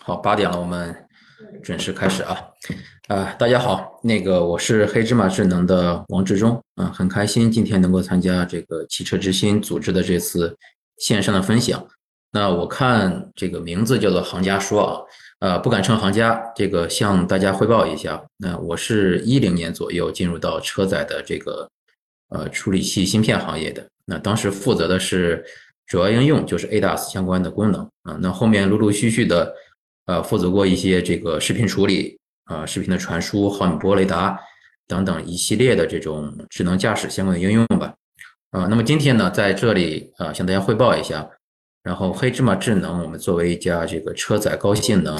好，八点了，我们准时开始啊。啊，大家好，那个我是黑芝麻智能的王志忠啊，很开心今天能够参加这个汽车之星组织的这次线上的分享。那我看这个名字叫做行家说啊，呃，不敢称行家，这个向大家汇报一下。那我是一零年左右进入到车载的这个呃处理器芯片行业的，那当时负责的是主要应用就是 ADAS 相关的功能啊，那后面陆陆续续的。呃，负责过一些这个视频处理啊，视频的传输、毫米波雷达等等一系列的这种智能驾驶相关的应用吧。啊，那么今天呢，在这里啊，向大家汇报一下。然后，黑芝麻智能，我们作为一家这个车载高性能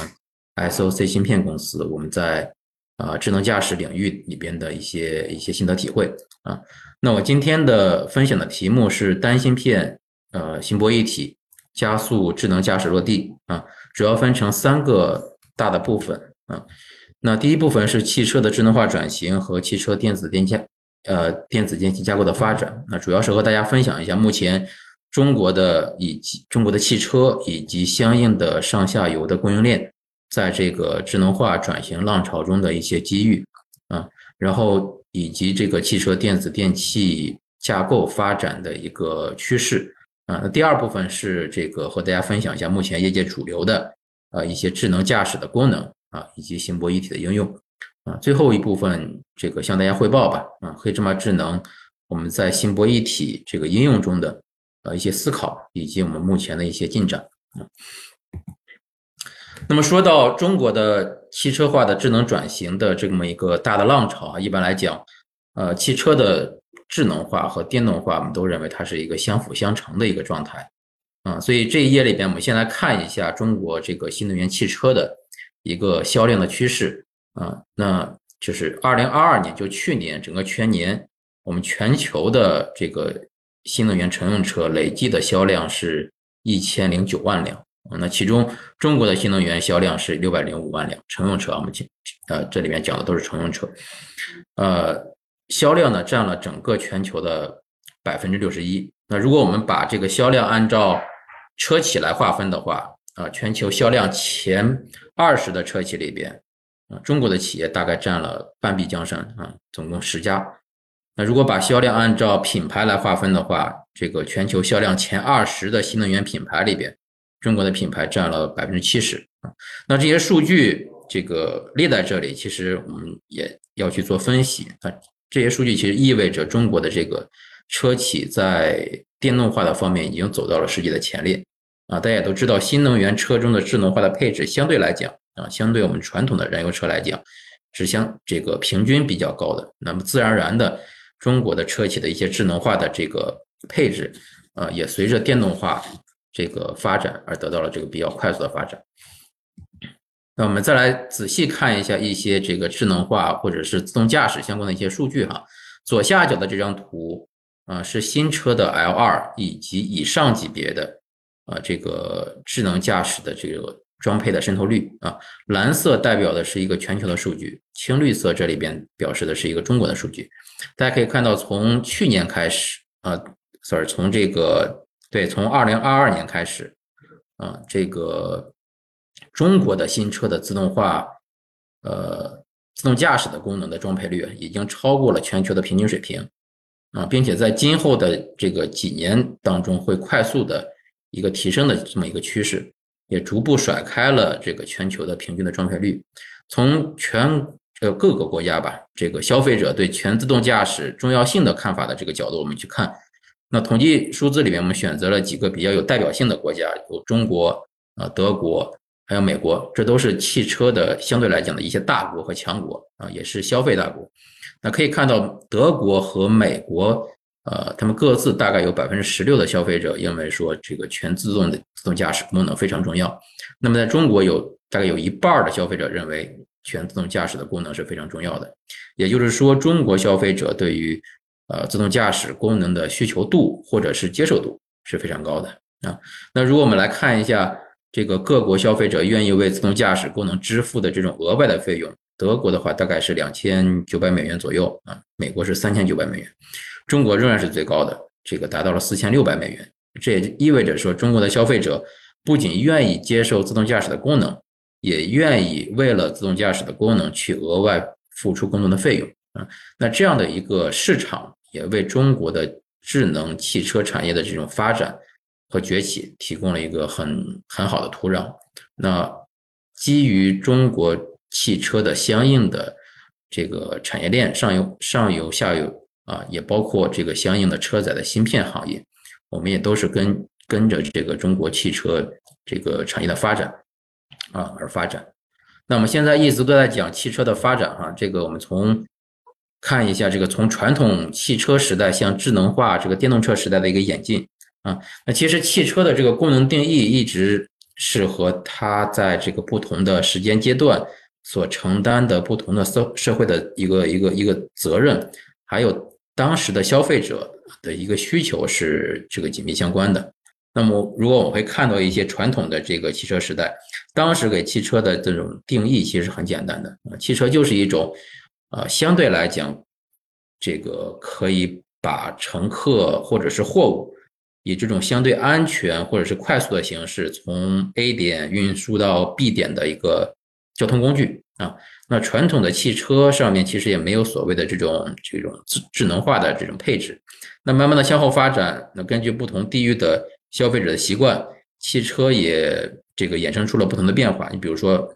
SOC 芯片公司，我们在啊智能驾驶领域里边的一些一些心得体会啊。那我今天的分享的题目是单芯片呃芯波一体加速智能驾驶落地啊。主要分成三个大的部分啊，那第一部分是汽车的智能化转型和汽车电子电架呃电子电器架构的发展，那主要是和大家分享一下目前中国的以及中国的汽车以及相应的上下游的供应链在这个智能化转型浪潮中的一些机遇啊，然后以及这个汽车电子电器架构发展的一个趋势。啊，那第二部分是这个和大家分享一下目前业界主流的呃一些智能驾驶的功能啊，以及芯波一体的应用啊。最后一部分这个向大家汇报吧啊，黑芝麻智能我们在芯波一体这个应用中的呃一些思考以及我们目前的一些进展啊。那么说到中国的汽车化的智能转型的这么一个大的浪潮啊，一般来讲，呃，汽车的。智能化和电动化，我们都认为它是一个相辅相成的一个状态，啊，所以这一页里边，我们先来看一下中国这个新能源汽车的一个销量的趋势，啊，那就是二零二二年，就去年整个全年，我们全球的这个新能源乘用车累计的销量是一千零九万辆，那其中中国的新能源销量是六百零五万辆乘用车啊，我们呃这里面讲的都是乘用车，呃。销量呢占了整个全球的百分之六十一。那如果我们把这个销量按照车企来划分的话，啊，全球销量前二十的车企里边，啊，中国的企业大概占了半壁江山啊，总共十家。那如果把销量按照品牌来划分的话，这个全球销量前二十的新能源品牌里边，中国的品牌占了百分之七十啊。那这些数据这个列在这里，其实我们也要去做分析啊。这些数据其实意味着中国的这个车企在电动化的方面已经走到了世界的前列啊！大家也都知道，新能源车中的智能化的配置相对来讲啊，相对我们传统的燃油车来讲，是相这个平均比较高的。那么自然而然的，中国的车企的一些智能化的这个配置啊，也随着电动化这个发展而得到了这个比较快速的发展。那我们再来仔细看一下一些这个智能化或者是自动驾驶相关的一些数据哈。左下角的这张图啊，是新车的 L2 以及以上级别的啊这个智能驾驶的这个装配的渗透率啊。蓝色代表的是一个全球的数据，青绿色这里边表示的是一个中国的数据。大家可以看到，从去年开始啊，sorry，从这个对，从二零二二年开始啊，这个。中国的新车的自动化，呃，自动驾驶的功能的装配率已经超过了全球的平均水平，啊，并且在今后的这个几年当中会快速的一个提升的这么一个趋势，也逐步甩开了这个全球的平均的装配率。从全呃各个国家吧，这个消费者对全自动驾驶重要性的看法的这个角度，我们去看，那统计数字里面我们选择了几个比较有代表性的国家，有中国啊，德国。还有美国，这都是汽车的相对来讲的一些大国和强国啊，也是消费大国。那可以看到，德国和美国，呃，他们各自大概有百分之十六的消费者认为说这个全自动的自动驾驶功能非常重要。那么在中国有大概有一半的消费者认为全自动驾驶的功能是非常重要的。也就是说，中国消费者对于呃自动驾驶功能的需求度或者是接受度是非常高的啊。那如果我们来看一下。这个各国消费者愿意为自动驾驶功能支付的这种额外的费用，德国的话大概是两千九百美元左右啊，美国是三千九百美元，中国仍然是最高的，这个达到了四千六百美元。这也意味着说，中国的消费者不仅愿意接受自动驾驶的功能也愿意为了自动驾驶的功能去额外付出更多的费用啊。那这样的一个市场也为中国的智能汽车产业的这种发展和崛起提供了一个很很好的土壤。那基于中国汽车的相应的这个产业链上游、上游、下游啊，也包括这个相应的车载的芯片行业，我们也都是跟跟着这个中国汽车这个产业的发展。啊，而发展。那么现在一直都在讲汽车的发展哈，这个我们从看一下这个从传统汽车时代向智能化这个电动车时代的一个演进啊。那其实汽车的这个功能定义一直是和它在这个不同的时间阶段所承担的不同的社社会的一个一个一个责任，还有当时的消费者的一个需求是这个紧密相关的。那么，如果我们会看到一些传统的这个汽车时代，当时给汽车的这种定义其实很简单的啊，汽车就是一种，呃，相对来讲，这个可以把乘客或者是货物以这种相对安全或者是快速的形式从 A 点运输到 B 点的一个交通工具啊。那传统的汽车上面其实也没有所谓的这种这种智智能化的这种配置。那慢慢的向后发展，那根据不同地域的消费者的习惯，汽车也这个衍生出了不同的变化。你比如说，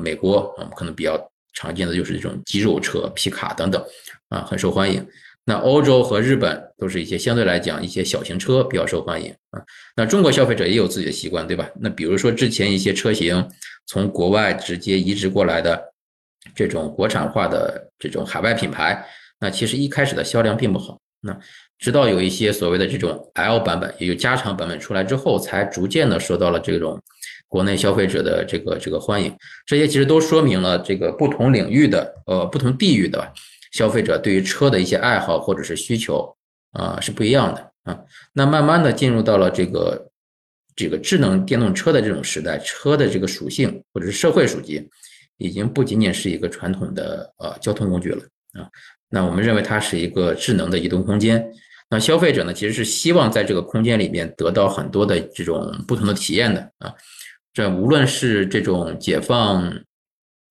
美国，我们可能比较常见的就是这种肌肉车、皮卡等等，啊，很受欢迎。那欧洲和日本都是一些相对来讲一些小型车比较受欢迎啊。那中国消费者也有自己的习惯，对吧？那比如说之前一些车型从国外直接移植过来的这种国产化的这种海外品牌，那其实一开始的销量并不好。那直到有一些所谓的这种 L 版本，也就加长版本出来之后，才逐渐的受到了这种国内消费者的这个这个欢迎。这些其实都说明了这个不同领域的呃不同地域的消费者对于车的一些爱好或者是需求啊是不一样的啊。那慢慢的进入到了这个这个智能电动车的这种时代，车的这个属性或者是社会属性，已经不仅仅是一个传统的呃交通工具了啊。那我们认为它是一个智能的移动空间。那消费者呢，其实是希望在这个空间里面得到很多的这种不同的体验的啊。这无论是这种解放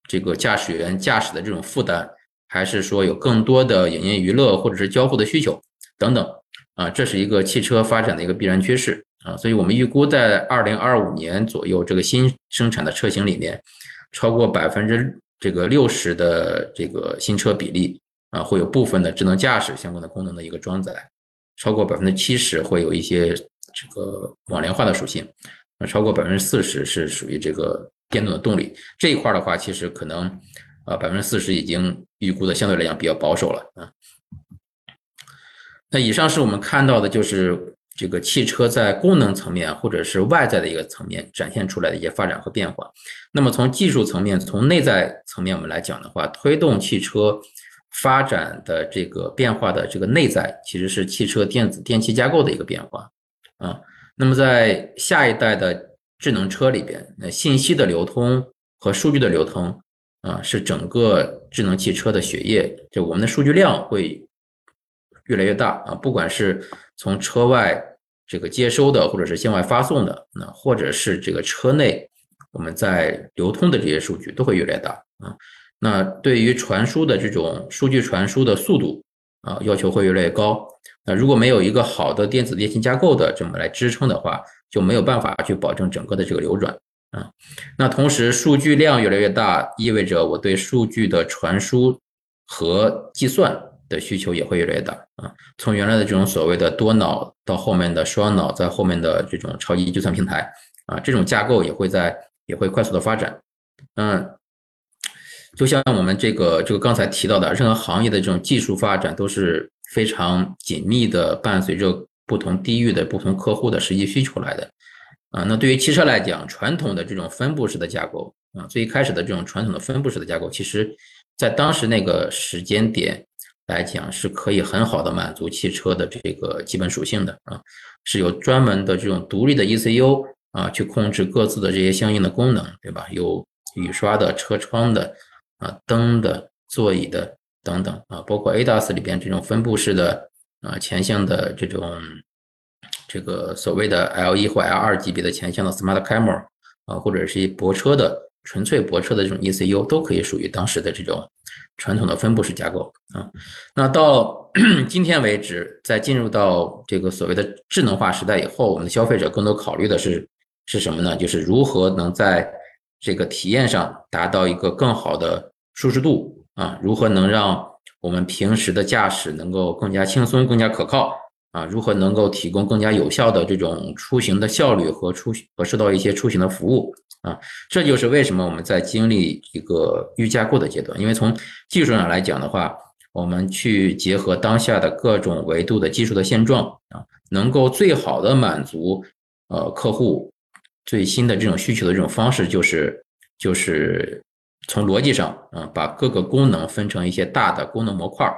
这个驾驶员驾驶的这种负担，还是说有更多的影音娱乐或者是交互的需求等等啊，这是一个汽车发展的一个必然趋势啊。所以我们预估在二零二五年左右，这个新生产的车型里面，超过百分之这个六十的这个新车比例。啊，会有部分的智能驾驶相关的功能的一个装载，超过百分之七十会有一些这个网联化的属性，那超过百分之四十是属于这个电动的动力这一块的话，其实可能啊百分之四十已经预估的相对来讲比较保守了啊。那以上是我们看到的，就是这个汽车在功能层面或者是外在的一个层面展现出来的一些发展和变化。那么从技术层面、从内在层面我们来讲的话，推动汽车。发展的这个变化的这个内在，其实是汽车电子电气架构的一个变化啊。那么在下一代的智能车里边，那信息的流通和数据的流通啊，是整个智能汽车的血液。就我们的数据量会越来越大啊，不管是从车外这个接收的，或者是向外发送的，那或者是这个车内我们在流通的这些数据，都会越来越大啊。那对于传输的这种数据传输的速度啊，要求会越来越高。那如果没有一个好的电子电信架构的这么来支撑的话，就没有办法去保证整个的这个流转啊。那同时，数据量越来越大，意味着我对数据的传输和计算的需求也会越来越大啊。从原来的这种所谓的多脑到后面的双脑，在后面的这种超级计算平台啊，这种架构也会在也会快速的发展，嗯。就像我们这个这个刚才提到的，任何行业的这种技术发展都是非常紧密的，伴随着不同地域的不同客户的实际需求来的。啊，那对于汽车来讲，传统的这种分布式的架构啊，最一开始的这种传统的分布式的架构，其实在当时那个时间点来讲，是可以很好的满足汽车的这个基本属性的啊，是有专门的这种独立的 ECU 啊，去控制各自的这些相应的功能，对吧？有雨刷的、车窗的。啊，灯的、座椅的等等啊，包括 ADAS 里边这种分布式的啊前向的这种这个所谓的 L 一或 L 二级别的前向的 Smart Camera 啊，或者是一泊车的纯粹泊车的这种 ECU 都可以属于当时的这种传统的分布式架构啊。那到 今天为止，在进入到这个所谓的智能化时代以后，我们的消费者更多考虑的是是什么呢？就是如何能在这个体验上达到一个更好的舒适度啊？如何能让我们平时的驾驶能够更加轻松、更加可靠？啊，如何能够提供更加有效的这种出行的效率和出和受到一些出行的服务啊？这就是为什么我们在经历一个预架构的阶段。因为从技术上来讲的话，我们去结合当下的各种维度的技术的现状啊，能够最好的满足呃客户最新的这种需求的这种方式，就是就是从逻辑上啊，把各个功能分成一些大的功能模块，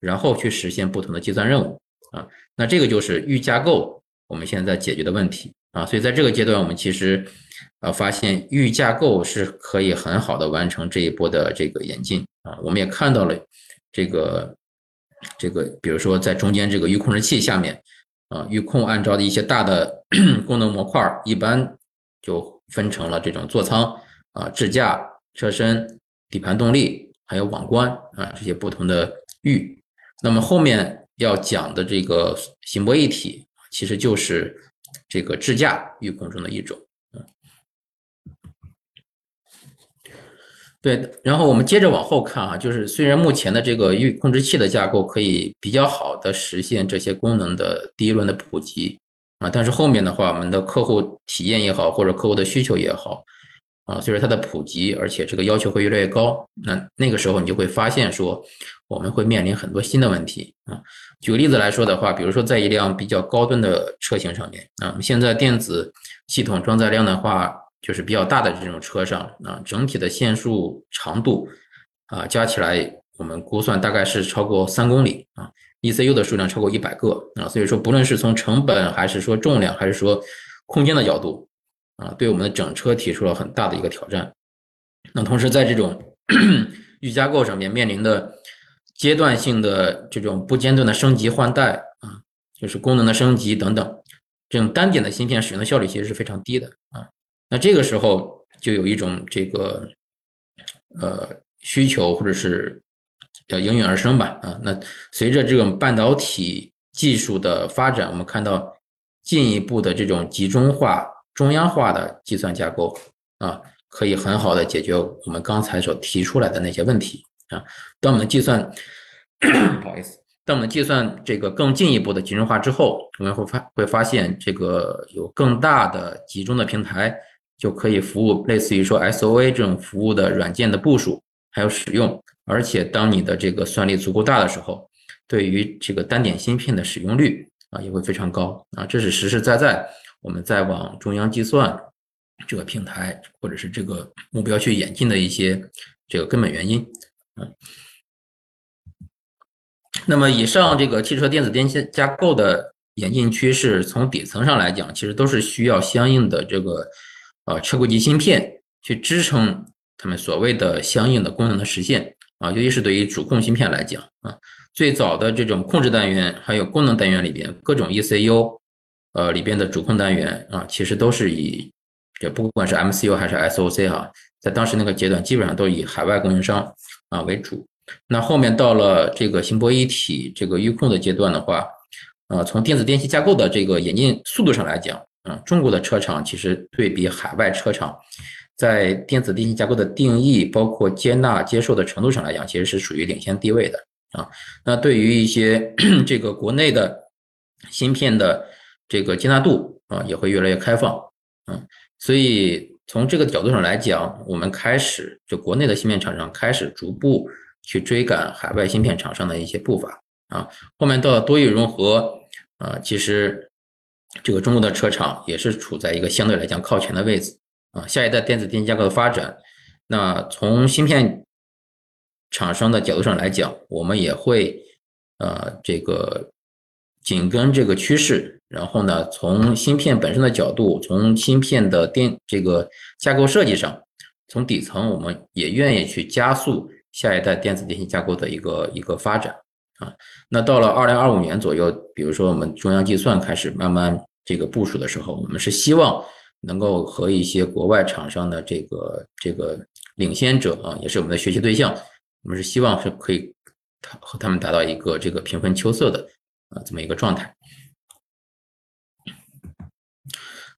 然后去实现不同的计算任务。啊，那这个就是预架构，我们现在解决的问题啊，所以在这个阶段，我们其实呃发现预架构是可以很好的完成这一波的这个演进啊，我们也看到了这个这个，比如说在中间这个预控制器下面啊，预控按照的一些大的 功能模块，一般就分成了这种座舱啊、支架、车身、底盘动力还有网关啊这些不同的域，那么后面。要讲的这个行波一体，其实就是这个智驾预控中的一种。嗯，对。然后我们接着往后看啊，就是虽然目前的这个预控制器的架构可以比较好的实现这些功能的第一轮的普及啊，但是后面的话，我们的客户体验也好，或者客户的需求也好啊，随着它的普及，而且这个要求会越来越高，那那个时候你就会发现说，我们会面临很多新的问题啊。举个例子来说的话，比如说在一辆比较高端的车型上面啊，现在电子系统装载量的话，就是比较大的这种车上啊，整体的线束长度啊，加起来我们估算大概是超过三公里啊，ECU 的数量超过一百个啊，所以说不论是从成本还是说重量还是说空间的角度啊，对我们的整车提出了很大的一个挑战。那同时在这种 预架构上面面临的。阶段性的这种不间断的升级换代啊，就是功能的升级等等，这种单点的芯片使用的效率其实是非常低的啊。那这个时候就有一种这个呃需求或者是呃应运而生吧啊。那随着这种半导体技术的发展，我们看到进一步的这种集中化、中央化的计算架构啊，可以很好的解决我们刚才所提出来的那些问题。啊，当我们计算，不好意思，当我们计算这个更进一步的集中化之后，我们会发会发现，这个有更大的集中的平台，就可以服务类似于说 SOA 这种服务的软件的部署还有使用。而且，当你的这个算力足够大的时候，对于这个单点芯片的使用率啊，也会非常高啊。这是实实在在我们在往中央计算这个平台或者是这个目标去演进的一些这个根本原因。嗯，那么以上这个汽车电子电器架构的演进趋势，从底层上来讲，其实都是需要相应的这个呃车规级芯片去支撑他们所谓的相应的功能的实现啊，尤其是对于主控芯片来讲啊，最早的这种控制单元还有功能单元里边，各种 ECU 呃里边的主控单元啊，其实都是以这不管是 MCU 还是 SOC 哈，在当时那个阶段，基本上都以海外供应商。啊为主，那后面到了这个行波一体这个预控的阶段的话，呃，从电子电器架构的这个演进速度上来讲，啊，中国的车厂其实对比海外车厂，在电子电器架构的定义，包括接纳接受的程度上来讲，其实是属于领先地位的啊。那对于一些 这个国内的芯片的这个接纳度啊，也会越来越开放，嗯，所以。从这个角度上来讲，我们开始就国内的芯片厂商开始逐步去追赶海外芯片厂商的一些步伐啊。后面到了多域融合啊，其实这个中国的车厂也是处在一个相对来讲靠前的位置啊。下一代电子电器架构的发展，那从芯片厂商的角度上来讲，我们也会呃这个紧跟这个趋势。然后呢，从芯片本身的角度，从芯片的电这个架构设计上，从底层我们也愿意去加速下一代电子电信架构的一个一个发展啊。那到了二零二五年左右，比如说我们中央计算开始慢慢这个部署的时候，我们是希望能够和一些国外厂商的这个这个领先者啊，也是我们的学习对象，我们是希望是可以和他们达到一个这个平分秋色的啊这么一个状态。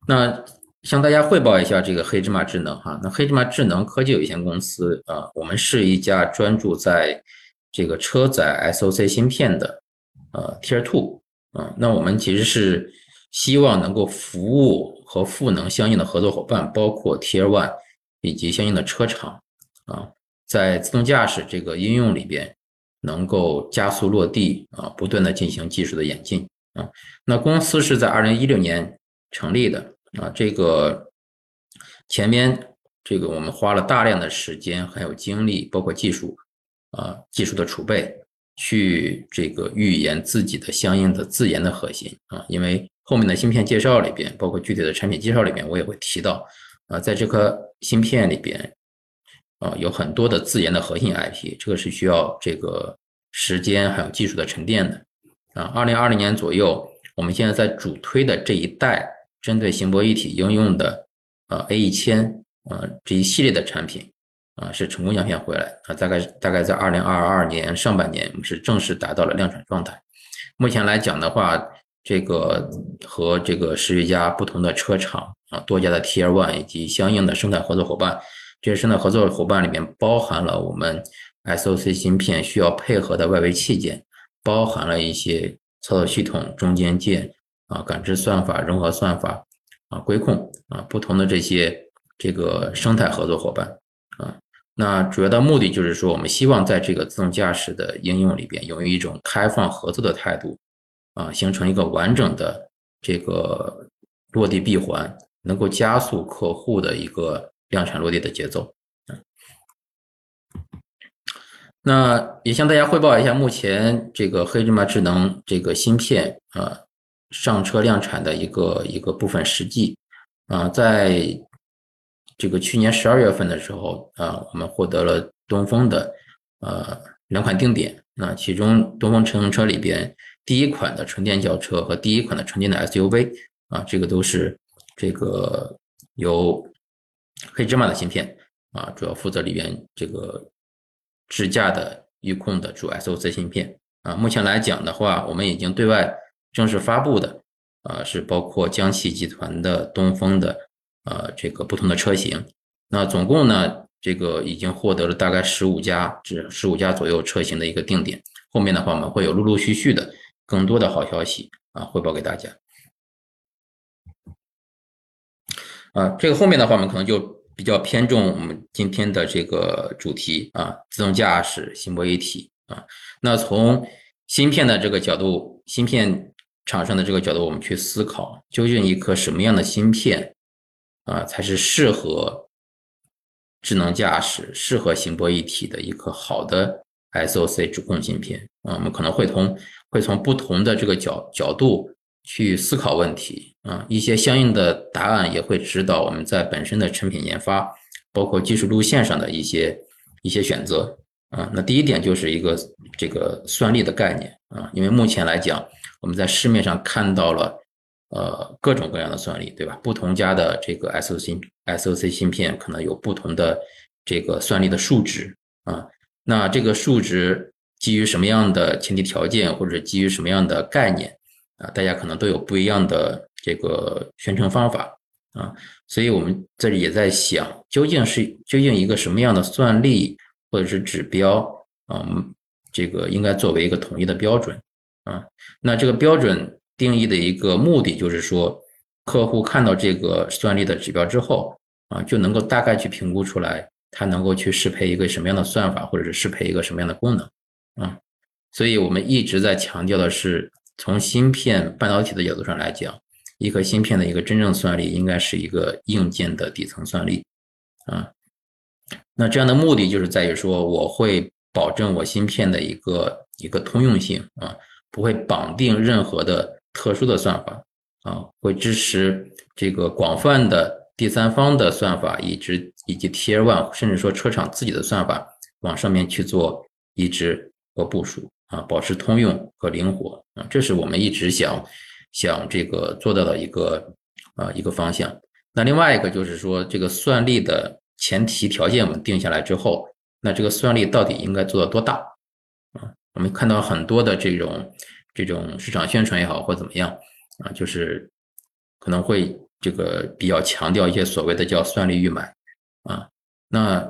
那向大家汇报一下这个黑芝麻智能哈，那黑芝麻智能科技有限公司啊，我们是一家专注在这个车载 SOC 芯片的呃 Tier Two 啊，那我们其实是希望能够服务和赋能相应的合作伙伴，包括 Tier One 以及相应的车厂啊，在自动驾驶这个应用里边能够加速落地啊，不断的进行技术的演进啊。那公司是在二零一六年成立的。啊，这个前面这个我们花了大量的时间还有精力，包括技术啊技术的储备，去这个预研自己的相应的自研的核心啊，因为后面的芯片介绍里边，包括具体的产品介绍里边，我也会提到啊，在这颗芯片里边啊有很多的自研的核心 IP，这个是需要这个时间还有技术的沉淀的啊。二零二零年左右，我们现在在主推的这一代。针对行博一体应用的，呃 A 一千，呃这一系列的产品，啊是成功样片回来啊，大概大概在二零二二年上半年是正式达到了量产状态。目前来讲的话，这个和这个十余家不同的车厂啊，多家的 Tier One 以及相应的生态合作伙伴，这些生态合作伙伴里面包含了我们 SOC 芯片需要配合的外围器件，包含了一些操作系统中间件。啊，感知算法、融合算法，啊，规控啊，不同的这些这个生态合作伙伴啊，那主要的目的就是说，我们希望在这个自动驾驶的应用里边，用一种开放合作的态度，啊，形成一个完整的这个落地闭环，能够加速客户的一个量产落地的节奏。那也向大家汇报一下，目前这个黑芝麻智能这个芯片啊。上车量产的一个一个部分实际，啊，在这个去年十二月份的时候，啊，我们获得了东风的呃两款定点，那其中东风乘用车里边第一款的纯电轿车和第一款的纯电的 SUV，啊，这个都是这个由黑芝麻的芯片，啊，主要负责里边这个支架的预控的主 SOC 芯片，啊，目前来讲的话，我们已经对外。正式发布的，啊，是包括江汽集团的、东风的，呃，这个不同的车型。那总共呢，这个已经获得了大概十五家至十五家左右车型的一个定点。后面的话，我们会有陆陆续续的更多的好消息啊，汇报给大家。啊，这个后面的话，我们可能就比较偏重我们今天的这个主题啊，自动驾驶、新博一体啊。那从芯片的这个角度，芯片。厂商的这个角度，我们去思考，究竟一颗什么样的芯片啊，才是适合智能驾驶、适合行博一体的一颗好的 SOC 主控芯片啊？我们可能会从会从不同的这个角角度去思考问题啊，一些相应的答案也会指导我们在本身的成品研发，包括技术路线上的一些一些选择啊。那第一点就是一个这个算力的概念啊，因为目前来讲。我们在市面上看到了，呃，各种各样的算力，对吧？不同家的这个 SOC SOC 芯片可能有不同的这个算力的数值啊。那这个数值基于什么样的前提条件，或者基于什么样的概念啊？大家可能都有不一样的这个宣称方法啊。所以我们这里也在想，究竟是究竟一个什么样的算力或者是指标嗯，这个应该作为一个统一的标准。啊，那这个标准定义的一个目的就是说，客户看到这个算力的指标之后，啊，就能够大概去评估出来，它能够去适配一个什么样的算法，或者是适配一个什么样的功能，啊，所以我们一直在强调的是，从芯片半导体的角度上来讲，一颗芯片的一个真正算力应该是一个硬件的底层算力，啊，那这样的目的就是在于说，我会保证我芯片的一个一个通用性，啊。不会绑定任何的特殊的算法啊，会支持这个广泛的第三方的算法，以及以及 Tier One，甚至说车厂自己的算法往上面去做移植和部署啊，保持通用和灵活啊，这是我们一直想想这个做到的一个啊一个方向。那另外一个就是说，这个算力的前提条件我们定下来之后，那这个算力到底应该做到多大？啊，我们看到很多的这种这种市场宣传也好，或怎么样啊，就是可能会这个比较强调一些所谓的叫算力预买啊。那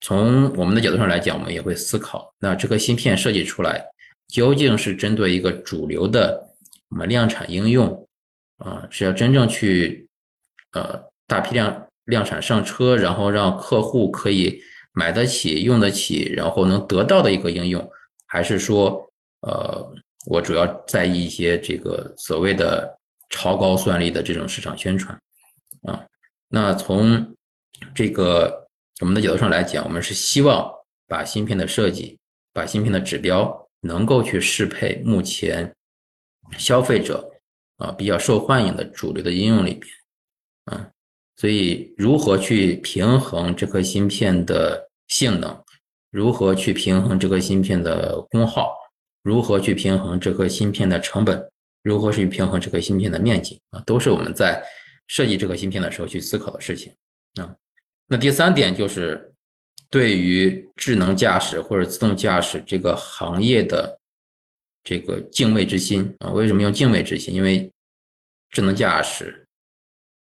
从我们的角度上来讲，我们也会思考，那这个芯片设计出来究竟是针对一个主流的我们量产应用啊，是要真正去。呃，大批量量产上车，然后让客户可以买得起、用得起，然后能得到的一个应用，还是说，呃，我主要在意一些这个所谓的超高算力的这种市场宣传啊？那从这个我们的角度上来讲，我们是希望把芯片的设计、把芯片的指标能够去适配目前消费者啊比较受欢迎的主流的应用里边。嗯，所以如何去平衡这颗芯片的性能？如何去平衡这颗芯片的功耗？如何去平衡这颗芯片的成本？如何去平衡这颗芯片的面积？啊，都是我们在设计这颗芯片的时候去思考的事情。啊，那第三点就是对于智能驾驶或者自动驾驶这个行业的这个敬畏之心啊。为什么用敬畏之心？因为智能驾驶。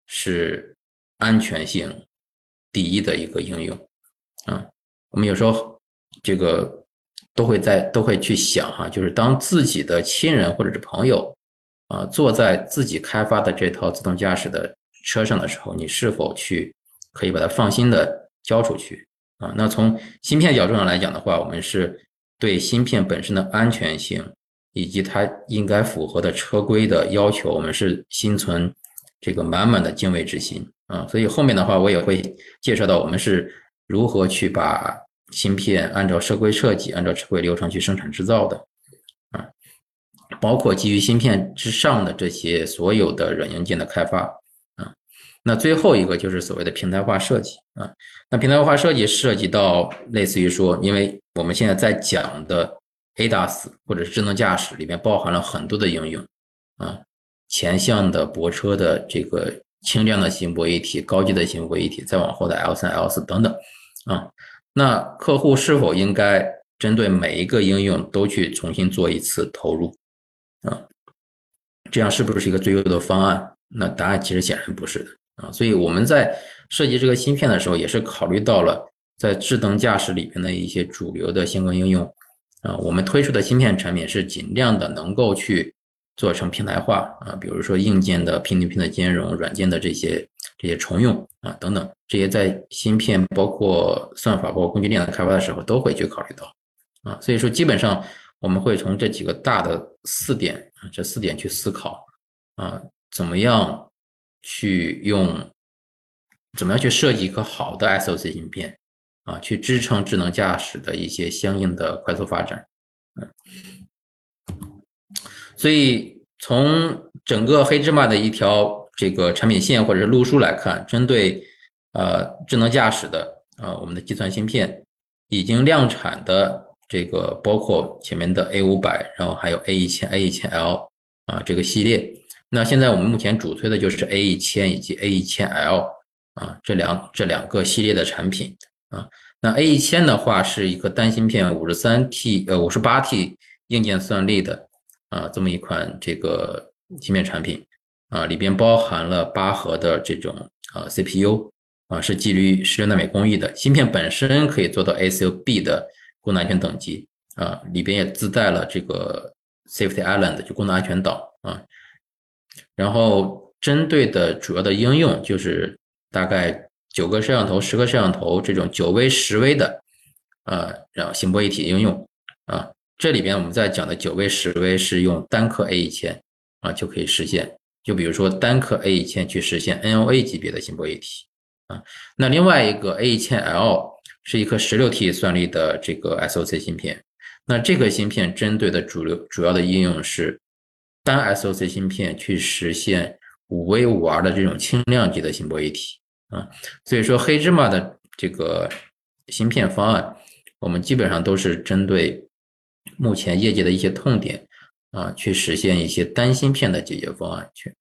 是安全性第一的一个应用，啊，我们有时候这个都会在都会去想哈，就是当自己的亲人或者是朋友啊坐在自己开发的这套自动驾驶的车上的时候，你是否去可以把它放心的交出去啊？那从芯片角度上来讲的话，我们是对芯片本身的安全性以及它应该符合的车规的要求，我们是心存。这个满满的敬畏之心啊，所以后面的话我也会介绍到我们是如何去把芯片按照设规设计、按照社规流程去生产制造的啊，包括基于芯片之上的这些所有的软硬件的开发啊。那最后一个就是所谓的平台化设计啊。那平台化设计涉及到类似于说，因为我们现在在讲的 ADAS 或者是智能驾驶里面包含了很多的应用啊。前向的泊车的这个轻量的心波一体、高级的心波一体，再往后的 L 三、L 四等等，啊，那客户是否应该针对每一个应用都去重新做一次投入？啊，这样是不是一个最优的方案？那答案其实显然不是的啊。所以我们在设计这个芯片的时候，也是考虑到了在智能驾驶里边的一些主流的相关应用啊。我们推出的芯片产品是尽量的能够去。做成平台化啊，比如说硬件的拼对拼的兼容，软件的这些这些重用啊等等，这些在芯片包括算法包括工具链的开发的时候都会去考虑到啊，所以说基本上我们会从这几个大的四点啊这四点去思考啊，怎么样去用，怎么样去设计一个好的 SOC 芯片啊，去支撑智能驾驶的一些相应的快速发展，嗯。所以从整个黑芝麻的一条这个产品线或者是路书来看，针对呃智能驾驶的啊我们的计算芯片已经量产的这个包括前面的 A 五百，然后还有 A 一千、A 一千 L 啊这个系列。那现在我们目前主推的就是 A 一千以及 A 一千 L 啊这两这两个系列的产品啊。那 A 一千的话是一个单芯片五十三 T 呃五十八 T 硬件算力的。啊，这么一款这个芯片产品啊，里边包含了八核的这种啊 CPU 啊，是基于十六纳米工艺的芯片本身可以做到 ASIL-B 的功能安全等级啊，里边也自带了这个 Safety Island 就功能安全岛啊，然后针对的主要的应用就是大概九个摄像头、十个摄像头这种九微、十微的啊，然后行波一体应用啊。这里边我们在讲的九位、十位是用单颗 A 一千啊就可以实现，就比如说单颗 A 一千去实现 NOA 级别的星波一体啊。那另外一个 A 一千 L 是一颗十六 T 算力的这个 SOC 芯片，那这个芯片针对的主流主要的应用是单 SOC 芯片去实现五 V 五 R 的这种轻量级的星波一体啊。所以说黑芝麻的这个芯片方案，我们基本上都是针对。目前业界的一些痛点啊，去实现一些单芯片的解决方案，去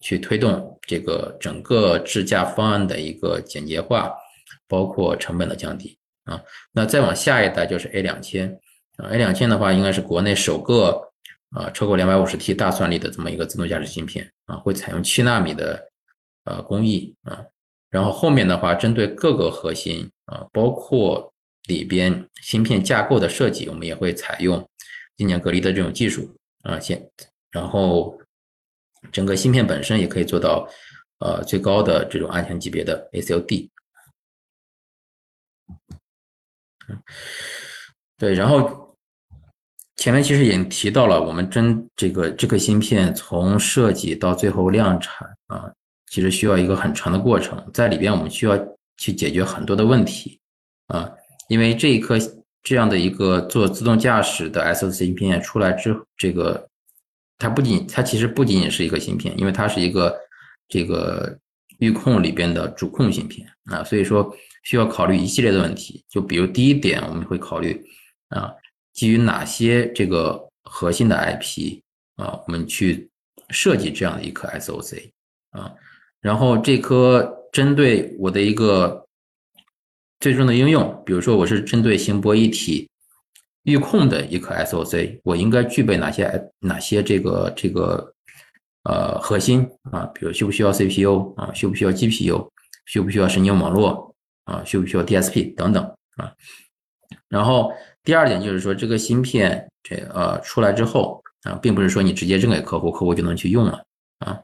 去推动这个整个智驾方案的一个简洁化，包括成本的降低啊。那再往下一代就是 A 两千啊，A 两千的话应该是国内首个啊超过两百五十 T 大算力的这么一个自动驾驶芯片啊，会采用七纳米的呃工艺啊。然后后面的话，针对各个核心啊，包括里边芯片架构的设计，我们也会采用硬件隔离的这种技术啊，先，然后整个芯片本身也可以做到呃最高的这种安全级别的 ACOD。对，然后前面其实已经提到了，我们真这个这个芯片从设计到最后量产啊。其实需要一个很长的过程，在里边我们需要去解决很多的问题啊，因为这一颗这样的一个做自动驾驶的 SoC 芯片出来之这个，它不仅它其实不仅仅是一个芯片，因为它是一个这个预控里边的主控芯片啊，所以说需要考虑一系列的问题，就比如第一点，我们会考虑啊，基于哪些这个核心的 IP 啊，我们去设计这样的一颗 SoC 啊。然后这颗针对我的一个最终的应用，比如说我是针对行博一体预控的一颗 SOC，我应该具备哪些哪些这个这个呃核心啊？比如需不需要 CPU 啊？需不需要 GPU？需不需要神经网络啊？需不需要 DSP 等等啊？然后第二点就是说，这个芯片这呃出来之后啊，并不是说你直接扔给客户，客户就能去用了啊。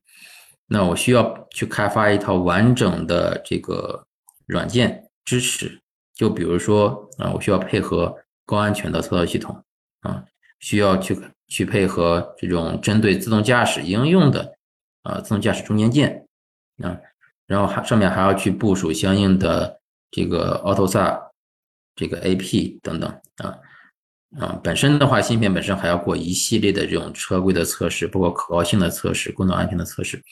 那我需要去开发一套完整的这个软件支持，就比如说啊，我需要配合高安全的操作系统啊，需要去去配合这种针对自动驾驶应用的啊自动驾驶中间件啊，然后还上面还要去部署相应的这个 AutoSA 这个 AP 等等啊啊，本身的话，芯片本身还要过一系列的这种车规的测试，包括可靠性的测试、功能安全的测试。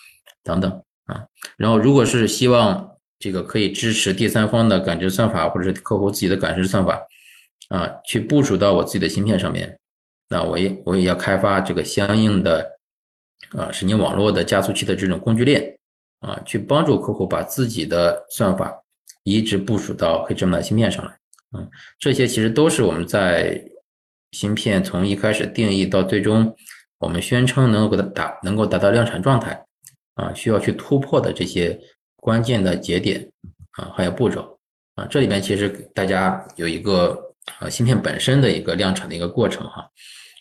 等等啊，然后如果是希望这个可以支持第三方的感知算法，或者是客户自己的感知算法啊，去部署到我自己的芯片上面，那我也我也要开发这个相应的啊神经网络的加速器的这种工具链啊，去帮助客户把自己的算法移植部署到可以这么的芯片上来。嗯，这些其实都是我们在芯片从一开始定义到最终我们宣称能够给它达能够达到量产状态。啊，需要去突破的这些关键的节点啊，还有步骤啊，这里边其实大家有一个啊芯片本身的一个量产的一个过程哈。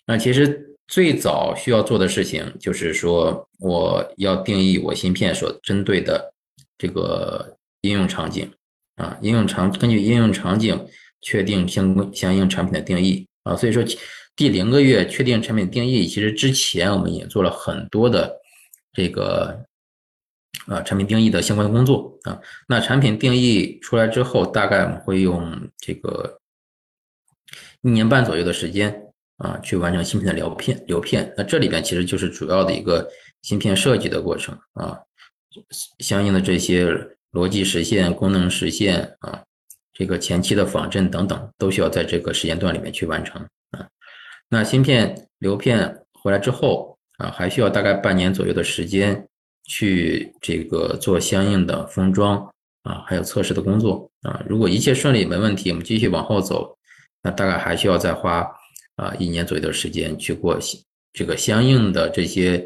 那其实最早需要做的事情就是说，我要定义我芯片所针对的这个应用场景啊，应用场根据应用场景确定相关相应产品的定义啊。所以说第零个月确定产品定义，其实之前我们也做了很多的这个。啊，产品定义的相关工作啊，那产品定义出来之后，大概我们会用这个一年半左右的时间啊，去完成芯片的流片流片。那这里边其实就是主要的一个芯片设计的过程啊，相应的这些逻辑实现、功能实现啊，这个前期的仿真等等，都需要在这个时间段里面去完成啊。那芯片流片回来之后啊，还需要大概半年左右的时间。去这个做相应的封装啊，还有测试的工作啊。如果一切顺利没问题，我们继续往后走，那大概还需要再花啊一年左右的时间去过这个相应的这些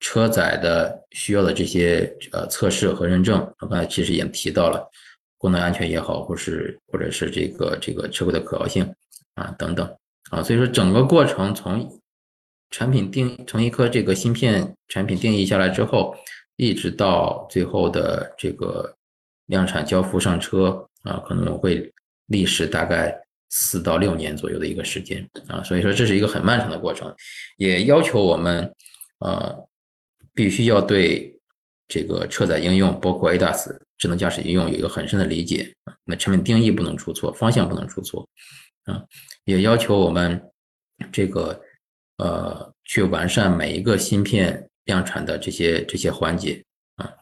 车载的需要的这些呃测试和认证。我刚才其实也提到了功能安全也好，或是或者是这个这个车规的可靠性啊等等啊。所以说整个过程从产品定从一颗这个芯片产品定义下来之后。一直到最后的这个量产交付上车啊，可能会历时大概四到六年左右的一个时间啊，所以说这是一个很漫长的过程，也要求我们呃必须要对这个车载应用，包括 ADAS 智能驾驶应用有一个很深的理解那产品定义不能出错，方向不能出错啊，也要求我们这个呃去完善每一个芯片。量产的这些这些环节啊，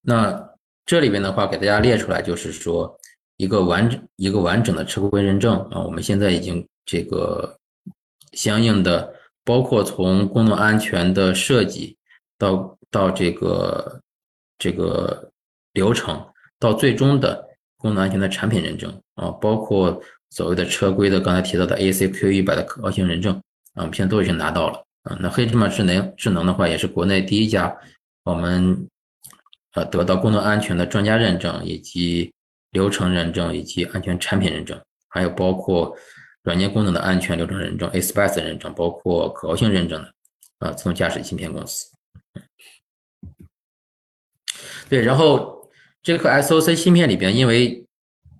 那这里边的话给大家列出来，就是说一个完整一个完整的车规认证啊，我们现在已经这个相应的包括从功能安全的设计到到这个这个流程，到最终的功能安全的产品认证啊，包括所谓的车规的刚才提到的 ACQ 一百的可靠性认证啊，我们现在都已经拿到了啊。那黑芝麻智能智能的话，也是国内第一家我们呃得到功能安全的专家认证，以及流程认证，以及安全产品认证，还有包括软件功能的安全流程认证、ASPICE 认证，包括可靠性认证的啊自动驾驶芯片公司。对，然后这颗 SOC 芯片里边，因为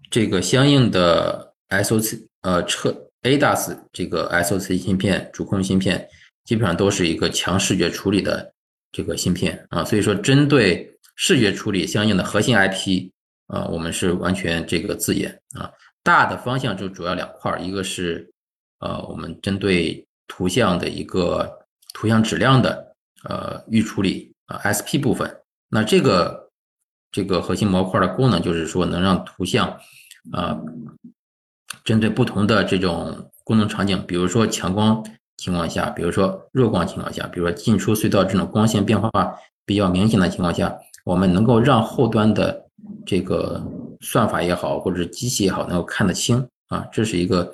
这个相应的 SOC 呃车 ADAS 这个 SOC 芯片主控芯片，基本上都是一个强视觉处理的这个芯片啊，所以说针对视觉处理相应的核心 IP 啊，我们是完全这个自研啊，大的方向就主要两块，一个是呃我们针对图像的一个图像质量的呃预处理啊 SP 部分。那这个这个核心模块的功能就是说，能让图像啊，针对不同的这种功能场景，比如说强光情况下，比如说弱光情况下，比如说进出隧道这种光线变化比较明显的情况下，我们能够让后端的这个算法也好，或者是机器也好，能够看得清啊，这是一个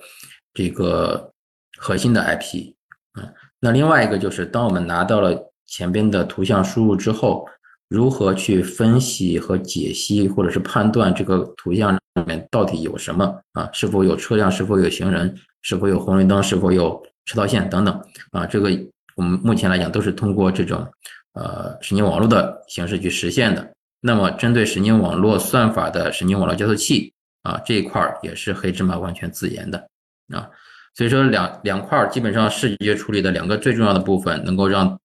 这个核心的 IP 啊。那另外一个就是，当我们拿到了前边的图像输入之后。如何去分析和解析，或者是判断这个图像里面到底有什么啊？是否有车辆？是否有行人？是否有红绿灯？是否有车道线等等啊？这个我们目前来讲都是通过这种呃神经网络的形式去实现的。那么针对神经网络算法的神经网络加速器啊这一块儿也是黑芝麻完全自研的啊。所以说两两块儿基本上视觉处理的两个最重要的部分，能够让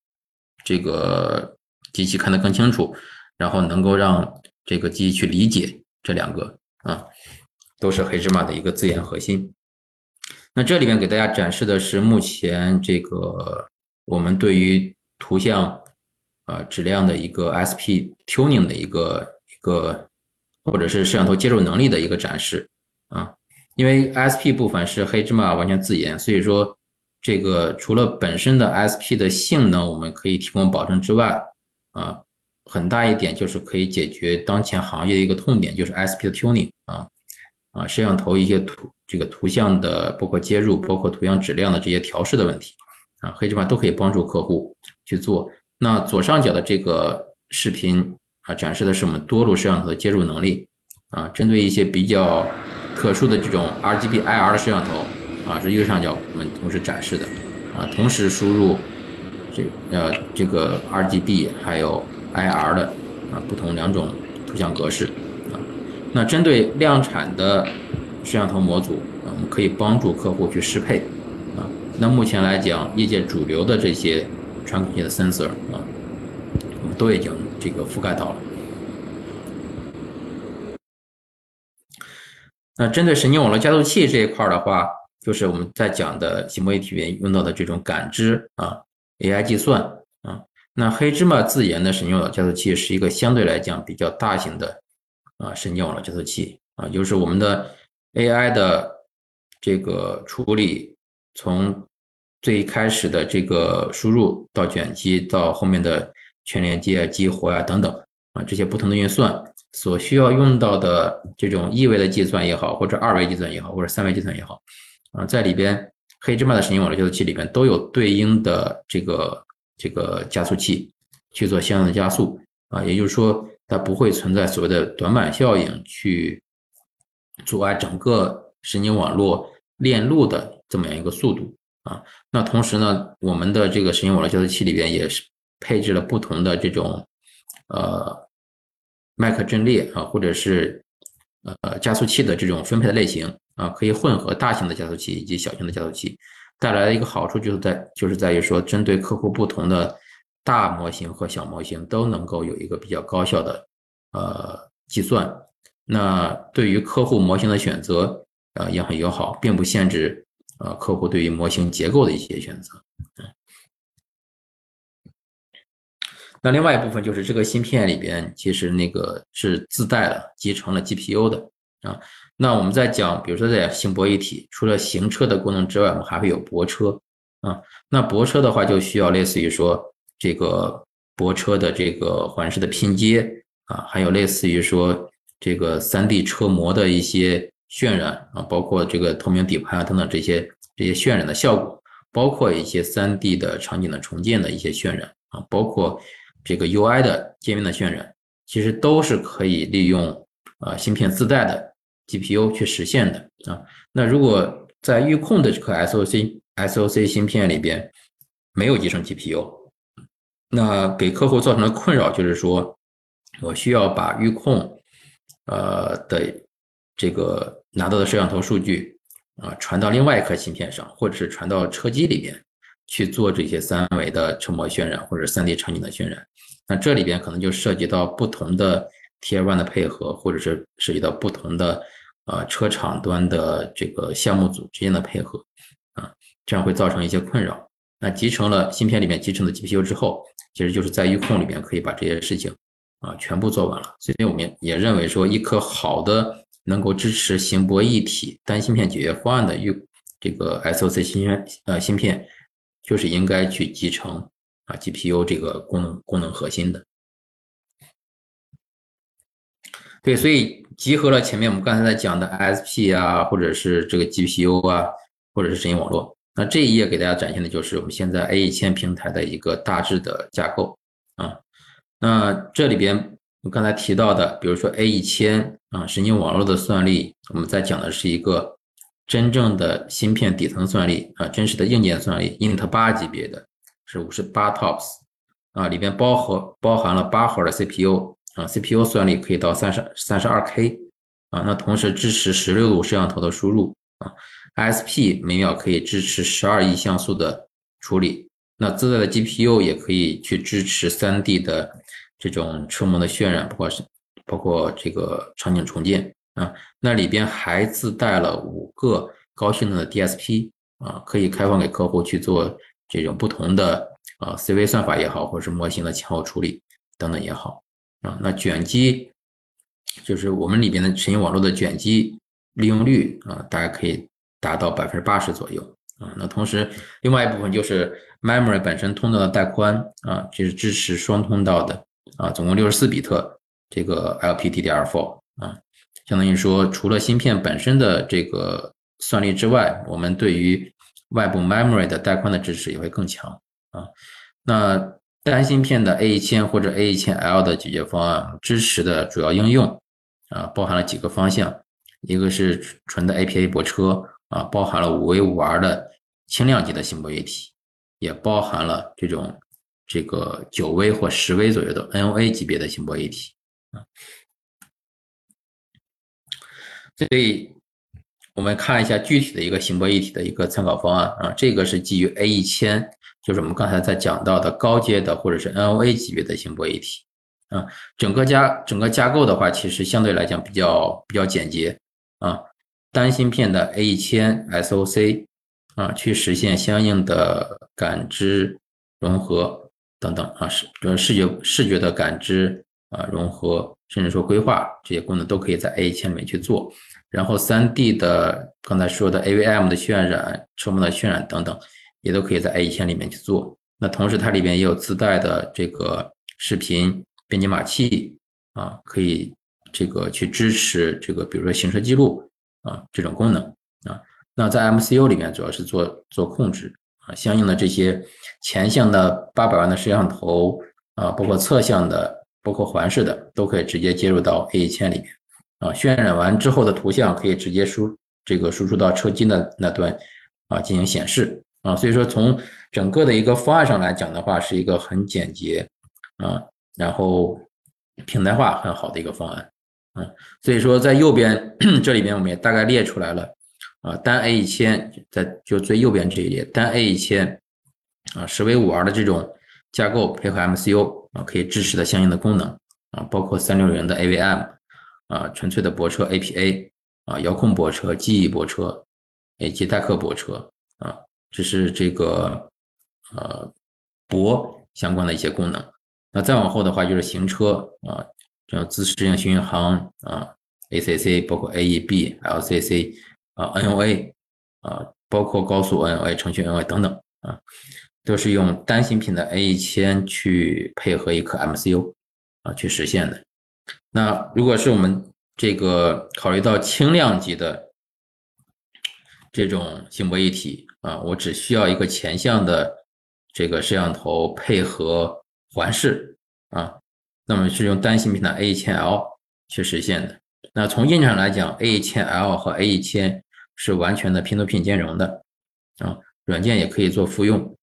这个。机器看得更清楚，然后能够让这个机器去理解这两个啊，都是黑芝麻的一个自研核心。那这里面给大家展示的是目前这个我们对于图像呃质量的一个 SP tuning 的一个一个，或者是摄像头接受能力的一个展示啊。因为 SP 部分是黑芝麻完全自研，所以说这个除了本身的 SP 的性能我们可以提供保证之外，啊，很大一点就是可以解决当前行业的一个痛点，就是 SP 的 tuning 啊啊，摄像头一些图这个图像的包括接入，包括图像质量的这些调试的问题啊，黑芝麻都可以帮助客户去做。那左上角的这个视频啊，展示的是我们多路摄像头的接入能力啊，针对一些比较特殊的这种 RGB IR 的摄像头啊，是右上角我们同时展示的啊，同时输入。这呃，这个 RGB 还有 IR 的啊，不同两种图像格式啊。那针对量产的摄像头模组，我们可以帮助客户去适配啊。那目前来讲，业界主流的这些传感器的 sensor 啊，我们都已经这个覆盖到了。那针对神经网络加速器这一块的话，就是我们在讲的行为体里面用到的这种感知啊。AI 计算啊，那黑芝麻自研的神经网络加速器是一个相对来讲比较大型的啊神经网络加速器啊，就是我们的 AI 的这个处理，从最开始的这个输入到卷积到后面的全连接、激活呀等等啊这些不同的运算所需要用到的这种一维的计算也好，或者二维计算也好，或者三维计算也好啊，在里边。黑芝麻的神经网络加速器里边都有对应的这个这个加速器去做相应的加速啊，也就是说它不会存在所谓的短板效应去阻碍整个神经网络链路的这么样一个速度啊。那同时呢，我们的这个神经网络加速器里边也是配置了不同的这种呃麦克阵列啊，或者是呃加速器的这种分配的类型。啊，可以混合大型的加速器以及小型的加速器，带来的一个好处就是在就是在于说，针对客户不同的大模型和小模型都能够有一个比较高效的呃计算。那对于客户模型的选择，呃也很友好，并不限制呃客户对于模型结构的一些选择。那另外一部分就是这个芯片里边其实那个是自带了集成了 GPU 的啊。那我们在讲，比如说在行博一体，除了行车的功能之外，我们还会有泊车啊。那泊车的话，就需要类似于说这个泊车的这个环视的拼接啊，还有类似于说这个三 D 车模的一些渲染啊，包括这个透明底盘啊等等这些这些渲染的效果，包括一些三 D 的场景的重建的一些渲染啊，包括这个 UI 的界面的渲染，其实都是可以利用啊芯片自带的 GPU 去实现的啊。那如果在预控的这颗 SOC SOC 芯片里边没有集成 GPU。那给客户造成的困扰就是说，我需要把预控，呃的这个拿到的摄像头数据啊传到另外一颗芯片上，或者是传到车机里边去做这些三维的车模渲染或者三 D 场景的渲染。那这里边可能就涉及到不同的 Tier One 的配合，或者是涉及到不同的呃车厂端的这个项目组之间的配合啊，这样会造成一些困扰。那集成了芯片里面集成的 GPU 之后。其实就是在预控里面可以把这些事情啊全部做完了，所以我们也认为说，一颗好的能够支持行博一体单芯片解决方案的预这个 SOC 芯片呃芯片，就是应该去集成啊 GPU 这个功能功能核心的。对，所以集合了前面我们刚才在讲的 SP 啊，或者是这个 GPU 啊，或者是神经网络。那这一页给大家展现的就是我们现在 A 一千平台的一个大致的架构啊。那这里边我刚才提到的，比如说 A 一千啊，神经网络的算力，我们在讲的是一个真正的芯片底层算力啊，真实的硬件算力，int 八级别的，是五十八 TOPS 啊，里边包含包含了八核的 CPU 啊，CPU 算力可以到三十三十二 K 啊，那同时支持十六路摄像头的输入啊。ISP 每秒可以支持十二亿像素的处理，那自带的 GPU 也可以去支持 3D 的这种车模的渲染，包括是包括这个场景重建啊。那里边还自带了五个高性能的 DSP 啊，可以开放给客户去做这种不同的啊 CV 算法也好，或者是模型的前后处理等等也好啊。那卷积就是我们里边的神经网络的卷积利用率啊，大家可以。达到百分之八十左右啊，那同时另外一部分就是 memory 本身通道的带宽啊，这是支持双通道的啊，总共六十四比特这个 LPDDR4 啊，相当于说除了芯片本身的这个算力之外，我们对于外部 memory 的带宽的支持也会更强啊。那单芯片的 A 一千或者 A 一千 L 的解决方案支持的主要应用啊，包含了几个方向，一个是纯的 APA 泊车。啊，包含了五 V 五 R 的轻量级的星波一体，也包含了这种这个九 V 或十 V 左右的 NOA 级别的星波一体啊。所以，我们看一下具体的一个星波一体的一个参考方案啊。这个是基于 A 一千，就是我们刚才在讲到的高阶的或者是 NOA 级别的星波一体啊。整个架整个架构的话，其实相对来讲比较比较简洁啊。单芯片的 A 一千 SOC 啊，去实现相应的感知融合等等啊，视就是视觉视觉的感知啊融合，甚至说规划这些功能都可以在 A 一千里面去做。然后三 D 的刚才说的 AVM 的渲染、车模的渲染等等，也都可以在 A 一千里面去做。那同时它里边也有自带的这个视频编辑码器啊，可以这个去支持这个比如说行车记录。啊，这种功能啊，那在 MCU 里面主要是做做控制啊，相应的这些前向的八百万的摄像头啊，包括侧向的，包括环视的，都可以直接接入到 A 一千里面啊，渲染完之后的图像可以直接输这个输出到车机的那端啊进行显示啊，所以说从整个的一个方案上来讲的话，是一个很简洁啊，然后平台化很好的一个方案。嗯，所以说在右边 这里边我们也大概列出来了，啊，单 A 一千在就最右边这一列，单 A 一千啊，十 V 五 R 的这种架构配合 MCU 啊，可以支持的相应的功能啊，包括三六零的 AVM 啊，纯粹的泊车 APA 啊，遥控泊车、记忆泊车以及代客泊车啊，这是这个呃泊相关的一些功能。那再往后的话就是行车啊。这种自适应巡航啊，ACC 包括 AEB、LCC 啊，NOA 啊，包括高速 NOA、程序 NOA 等等啊，都是用单芯片的 A 一千去配合一颗 MCU 啊去实现的。那如果是我们这个考虑到轻量级的这种星博一体啊，我只需要一个前向的这个摄像头配合环视啊，那么是用单芯片的 A 一千 L 去实现的。那从硬件上来讲，A 一千 L 和 A 一千是完全的 Pin to Pin 兼容的啊，软件也可以做复用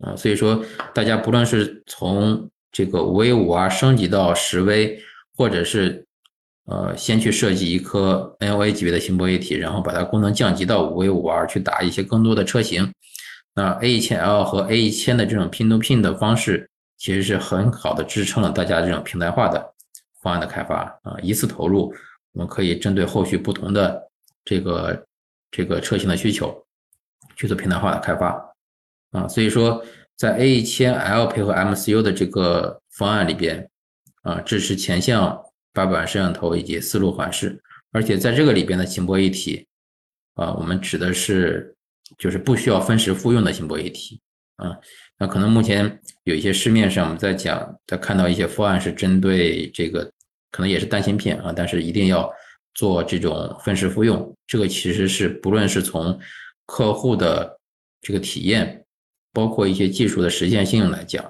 啊，所以说大家不论是从这个五 A 五 R 升级到十 V，或者是呃先去设计一颗 NOA 级别的星博一体，然后把它功能降级到五 A 五 R 去打一些更多的车型，那 A 一千 L 和 A 一千的这种 Pin to Pin 的方式，其实是很好的支撑了大家这种平台化的方案的开发啊，一次投入。我们可以针对后续不同的这个这个车型的需求去做平台化的开发啊，所以说在 A 一千 L 配合 MCU 的这个方案里边啊，支持前向八百万摄像头以及四路环视，而且在这个里边的行波一体啊，我们指的是就是不需要分时复用的行波一体啊，那可能目前有一些市面上我们在讲在看到一些方案是针对这个。可能也是单芯片啊，但是一定要做这种分时复用。这个其实是不论是从客户的这个体验，包括一些技术的实现性来讲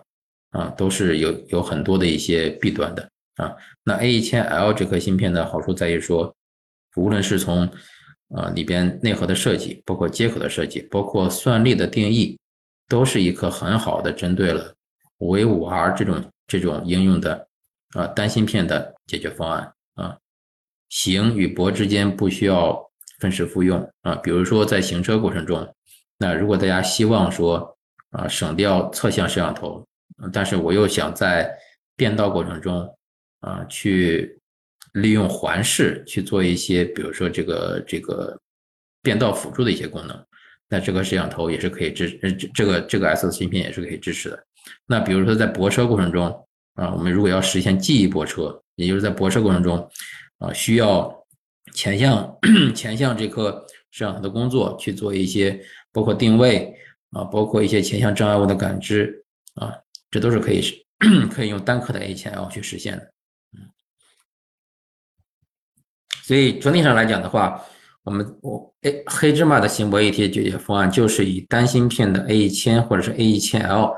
啊，都是有有很多的一些弊端的啊。那 A 一千 L 这颗芯片的好处在于说，无论是从啊里边内核的设计，包括接口的设计，包括算力的定义，都是一颗很好的针对了五 A 五 R 这种这种应用的。啊，单芯片的解决方案啊，行与博之间不需要分时复用啊。比如说在行车过程中，那如果大家希望说啊省掉侧向摄像头，但是我又想在变道过程中啊去利用环视去做一些，比如说这个这个变道辅助的一些功能，那这个摄像头也是可以支呃这这个这个 S 的芯片也是可以支持的。那比如说在泊车过程中。啊，我们如果要实现记忆泊车，也就是在泊车过程中，啊，需要前向前向这颗摄像头的工作去做一些，包括定位啊，包括一些前向障碍物的感知啊，这都是可以可以用单颗的 A 千 L 去实现的。所以整体上来讲的话，我们我 A 黑芝麻的行博一体解决方案就是以单芯片的 A 一千或者是 A 一千 L。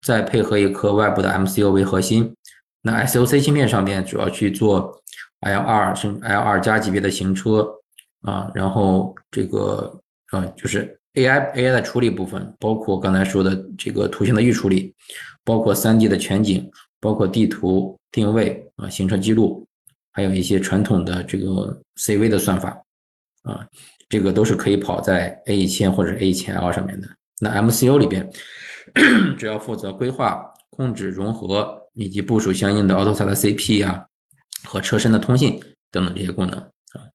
再配合一颗外部的 MCU 为核心，那 SOC 芯片上面主要去做 L2 甚 L2 加级别的行车啊，然后这个啊就是 AI AI 的处理部分，包括刚才说的这个图形的预处理，包括 3D 的全景，包括地图定位啊行车记录，还有一些传统的这个 CV 的算法啊，这个都是可以跑在 A 一千或者 A 一千 L 上面的。那 MCU 里边。只要负责规划、控制、融合以及部署相应的 AutoSAT CP 啊和车身的通信等等这些功能啊。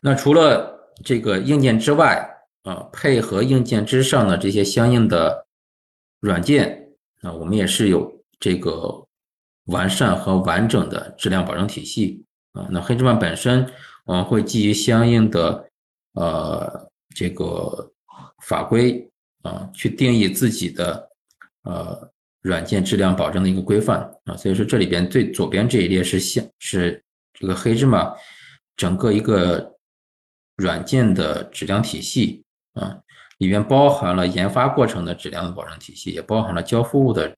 那除了这个硬件之外啊，配合硬件之上的这些相应的软件啊，我们也是有这个完善和完整的质量保证体系啊。那黑芝麻本身我们会基于相应的呃这个。法规啊，去定义自己的呃软件质量保证的一个规范啊，所以说这里边最左边这一列是像是这个黑芝麻整个一个软件的质量体系啊，里边包含了研发过程的质量的保证体系，也包含了交付物的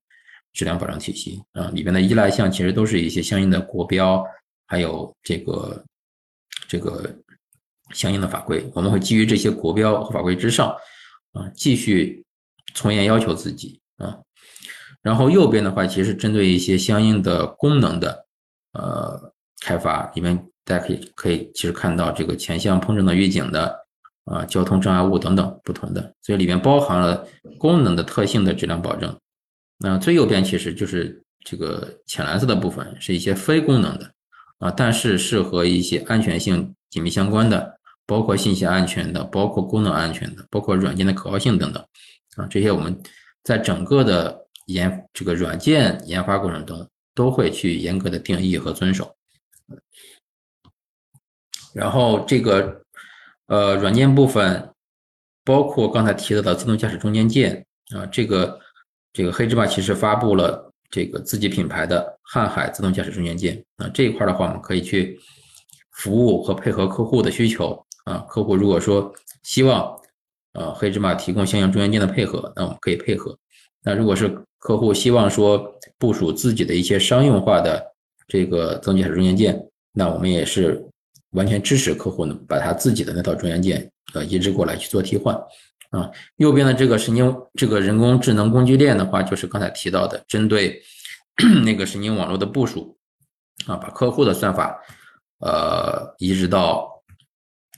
质量保证体系啊，里边的依赖项其实都是一些相应的国标，还有这个这个。相应的法规，我们会基于这些国标和法规之上，啊，继续从严要求自己啊。然后右边的话，其实针对一些相应的功能的呃开发，里面大家可以可以其实看到这个前向碰撞的预警的啊，交通障碍物等等不同的，所以里面包含了功能的特性的质量保证。那最右边其实就是这个浅蓝色的部分，是一些非功能的啊，但是是和一些安全性紧密相关的。包括信息安全的，包括功能安全的，包括软件的可靠性等等，啊，这些我们在整个的研这个软件研发过程中都会去严格的定义和遵守。然后这个呃软件部分包括刚才提到的自动驾驶中间件啊，这个这个黑芝麻其实发布了这个自己品牌的瀚海自动驾驶中间件啊，这一块的话，我们可以去服务和配合客户的需求啊。客户如果说希望呃黑芝麻提供相应中间件的配合，那我们可以配合。那如果是客户希望说部署自己的一些商用化的这个自动驾驶中间件，那我们也是完全支持客户呢，把他自己的那套中间件呃移植过来去做替换啊。右边的这个神经这个人工智能工具链的话，就是刚才提到的针对 那个神经网络的部署啊，把客户的算法呃移植到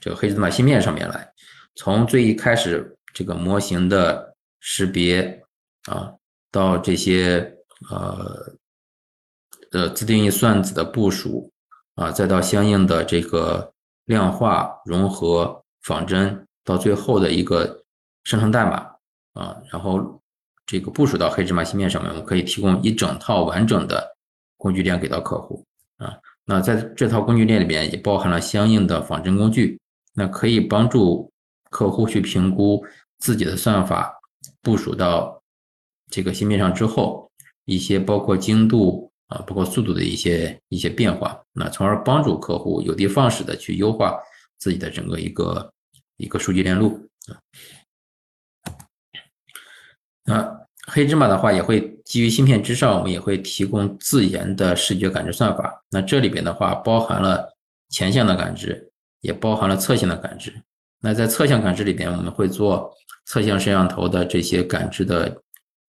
这个黑芝麻芯片上面来，从最一开始这个模型的识别。啊，到这些呃呃自定义算子的部署啊，再到相应的这个量化融合仿真，到最后的一个生成代码啊，然后这个部署到黑芝麻芯片上面，我们可以提供一整套完整的工具链给到客户啊。那在这套工具链里边也包含了相应的仿真工具，那可以帮助客户去评估自己的算法部署到。这个芯片上之后，一些包括精度啊，包括速度的一些一些变化，那从而帮助客户有的放矢的去优化自己的整个一个一个数据链路啊。那黑芝麻的话也会基于芯片之上，我们也会提供自研的视觉感知算法。那这里边的话包含了前向的感知，也包含了侧向的感知。那在侧向感知里边，我们会做侧向摄像头的这些感知的。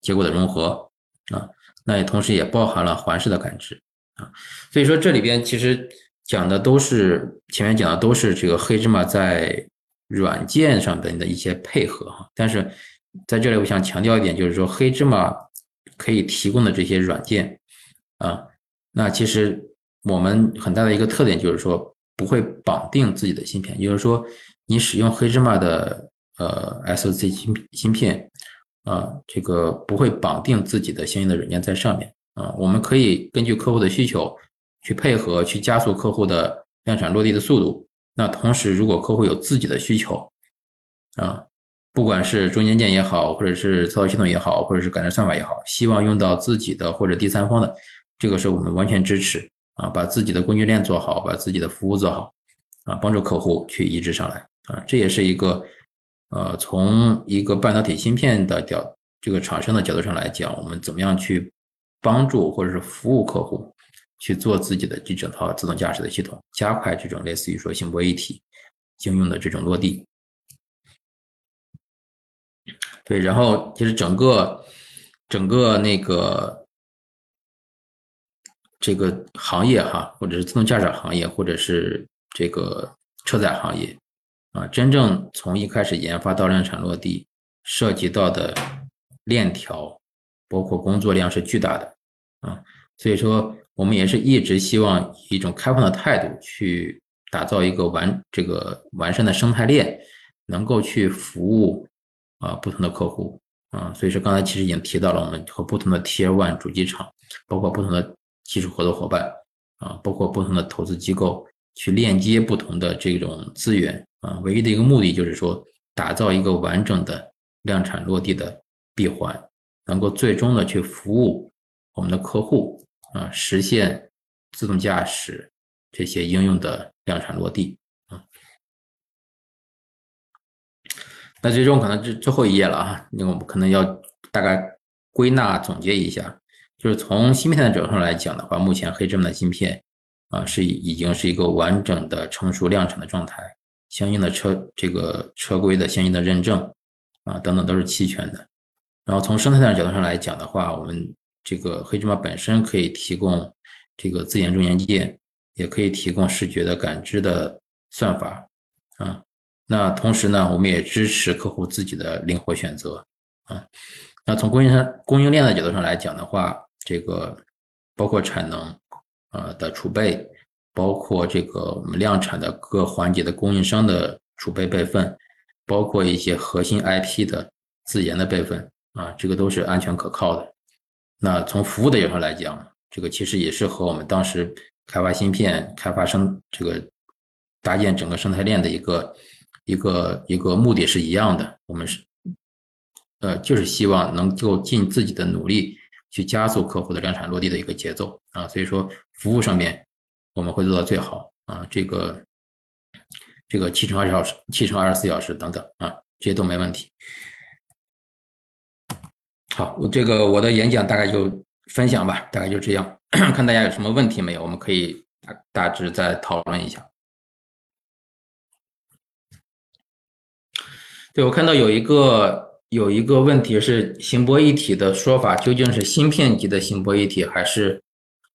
结果的融合啊，那也同时也包含了环视的感知啊，所以说这里边其实讲的都是前面讲的都是这个黑芝麻在软件上的的一些配合哈，但是在这里我想强调一点，就是说黑芝麻可以提供的这些软件啊，那其实我们很大的一个特点就是说不会绑定自己的芯片，也就是说你使用黑芝麻的呃 SoC 芯芯片。啊，这个不会绑定自己的相应的软件在上面啊，我们可以根据客户的需求去配合，去加速客户的量产落地的速度。那同时，如果客户有自己的需求啊，不管是中间件也好，或者是操作系统也好，或者是感知算法也好，希望用到自己的或者第三方的，这个是我们完全支持啊，把自己的工具链做好，把自己的服务做好啊，帮助客户去移植上来啊，这也是一个。呃，从一个半导体芯片的角这个厂商的角度上来讲，我们怎么样去帮助或者是服务客户去做自己的这整套自动驾驶的系统，加快这种类似于说星博一体应用的这种落地。对，然后其实整个整个那个这个行业哈，或者是自动驾驶行业，或者是这个车载行业。啊，真正从一开始研发到量产落地，涉及到的链条，包括工作量是巨大的啊，所以说我们也是一直希望以一种开放的态度去打造一个完这个完善的生态链，能够去服务啊不同的客户啊，所以说刚才其实已经提到了，我们和不同的 Tier One 主机厂，包括不同的技术合作伙伴啊，包括不同的投资机构去链接不同的这种资源。啊，唯一的一个目的就是说，打造一个完整的量产落地的闭环，能够最终的去服务我们的客户啊，实现自动驾驶这些应用的量产落地那最终可能最最后一页了啊，那我们可能要大概归纳总结一下，就是从芯片的角度上来讲的话，目前黑芝麻的芯片啊是已经是一个完整的成熟量产的状态。相应的车这个车规的相应的认证啊等等都是齐全的。然后从生态的角度上来讲的话，我们这个黑芝麻本身可以提供这个自研中间件，也可以提供视觉的感知的算法啊。那同时呢，我们也支持客户自己的灵活选择啊。那从供应商供应链的角度上来讲的话，这个包括产能呃的储备。包括这个我们量产的各环节的供应商的储备备份，包括一些核心 IP 的自研的备份啊，这个都是安全可靠的。那从服务的角度上来讲，这个其实也是和我们当时开发芯片、开发生这个搭建整个生态链的一个一个一个目的是一样的，我们是呃就是希望能够尽自己的努力去加速客户的量产落地的一个节奏啊，所以说服务上面我们会做到最好啊，这个这个七乘二十小时、七乘二十四小时等等啊，这些都没问题。好，我这个我的演讲大概就分享吧，大概就这样，看大家有什么问题没有，我们可以大大致再讨论一下。对，我看到有一个有一个问题是行波一体的说法究竟是芯片级的行波一体还是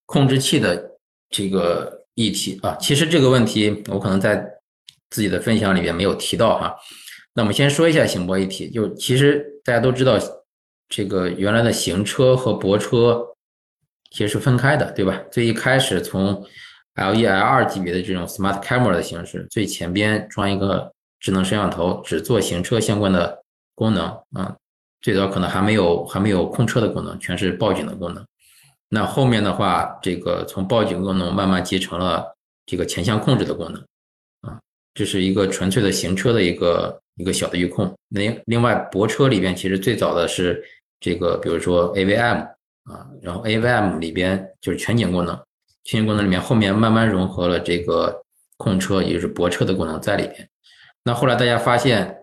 控制器的这个一体啊？其实这个问题我可能在自己的分享里面没有提到哈。那我们先说一下行波一体，就其实大家都知道。这个原来的行车和泊车其实是分开的，对吧？最一开始从 L 一、L 二级别的这种 Smart Camera 的形式，最前边装一个智能摄像头，只做行车相关的功能啊。最早可能还没有还没有控车的功能，全是报警的功能。那后面的话，这个从报警功能慢慢集成了这个前向控制的功能啊，这是一个纯粹的行车的一个一个小的预控。那另外，泊车里边其实最早的是。这个比如说 AVM 啊，然后 AVM 里边就是全景功能，全景功能里面后面慢慢融合了这个控车，也就是泊车的功能在里边。那后来大家发现，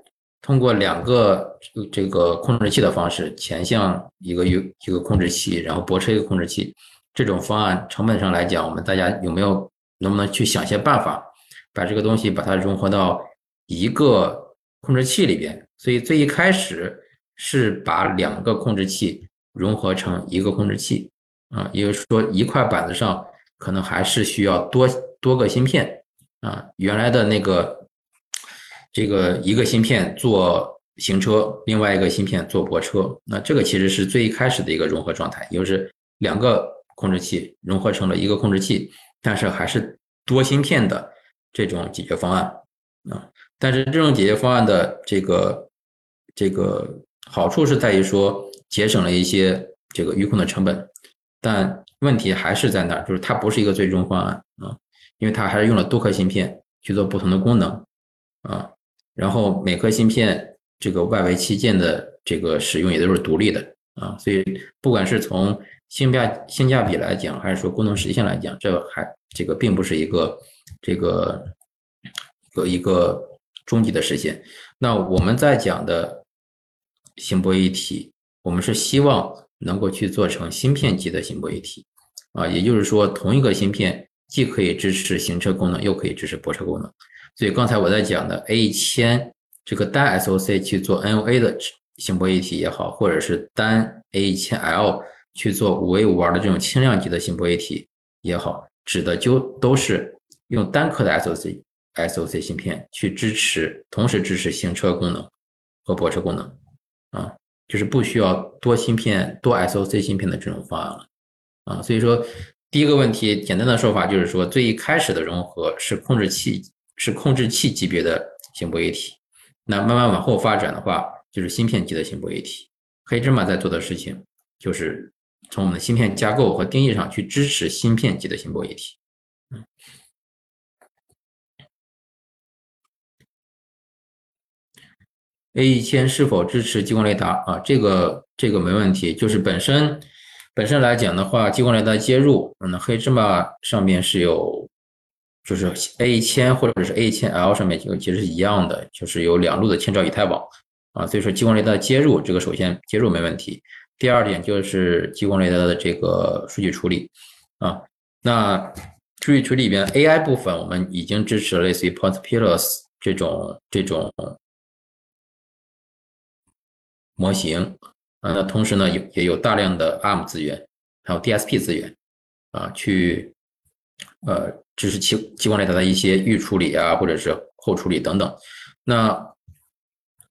通过两个这个控制器的方式，前向一个一一个控制器，然后泊车一个控制器，这种方案成本上来讲，我们大家有没有能不能去想些办法，把这个东西把它融合到一个控制器里边？所以最一开始。是把两个控制器融合成一个控制器啊，也就是说一块板子上可能还是需要多多个芯片啊。原来的那个这个一个芯片做行车，另外一个芯片做泊车，那这个其实是最一开始的一个融合状态，也就是两个控制器融合成了一个控制器，但是还是多芯片的这种解决方案啊。但是这种解决方案的这个这个。好处是在于说节省了一些这个预控的成本，但问题还是在那儿，就是它不是一个最终方案啊，因为它还是用了多颗芯片去做不同的功能啊，然后每颗芯片这个外围器件的这个使用也都是独立的啊，所以不管是从性价性价比来讲，还是说功能实现来讲，这还这个并不是一个这个个一个终极的实现。那我们在讲的。芯波一体，我们是希望能够去做成芯片级的芯波一体，啊，也就是说，同一个芯片既可以支持行车功能，又可以支持泊车功能。所以刚才我在讲的 A 一千这个单 SOC 去做 NOA 的行波一体也好，或者是单 A 一千 L 去做五 A 五 R 的这种轻量级的行波一体也好，指的就都是用单颗的 SOC SOC 芯片去支持，同时支持行车功能和泊车功能。啊，就是不需要多芯片、多 SOC 芯片的这种方案了，啊，所以说第一个问题，简单的说法就是说，最一开始的融合是控制器，是控制器级别的芯波一体，那慢慢往后发展的话，就是芯片级的芯波一体。黑芝麻在做的事情，就是从我们的芯片架构和定义上去支持芯片级的芯波一体。A 一千是否支持激光雷达啊？这个这个没问题，就是本身本身来讲的话，激光雷达接入，嗯，黑芝麻上面是有，就是 A 一千或者是 A 一千 L 上面就其实是一样的，就是有两路的千兆以太网啊，所以说激光雷达的接入这个首先接入没问题。第二点就是激光雷达的这个数据处理啊，那数据处理里边 AI 部分我们已经支持了类似于 Point Pillars 这种这种。模型啊，那同时呢，有也有大量的 ARM 资源，还有 DSP 资源啊，去呃支持激激光雷达的一些预处理啊，或者是后处理等等。那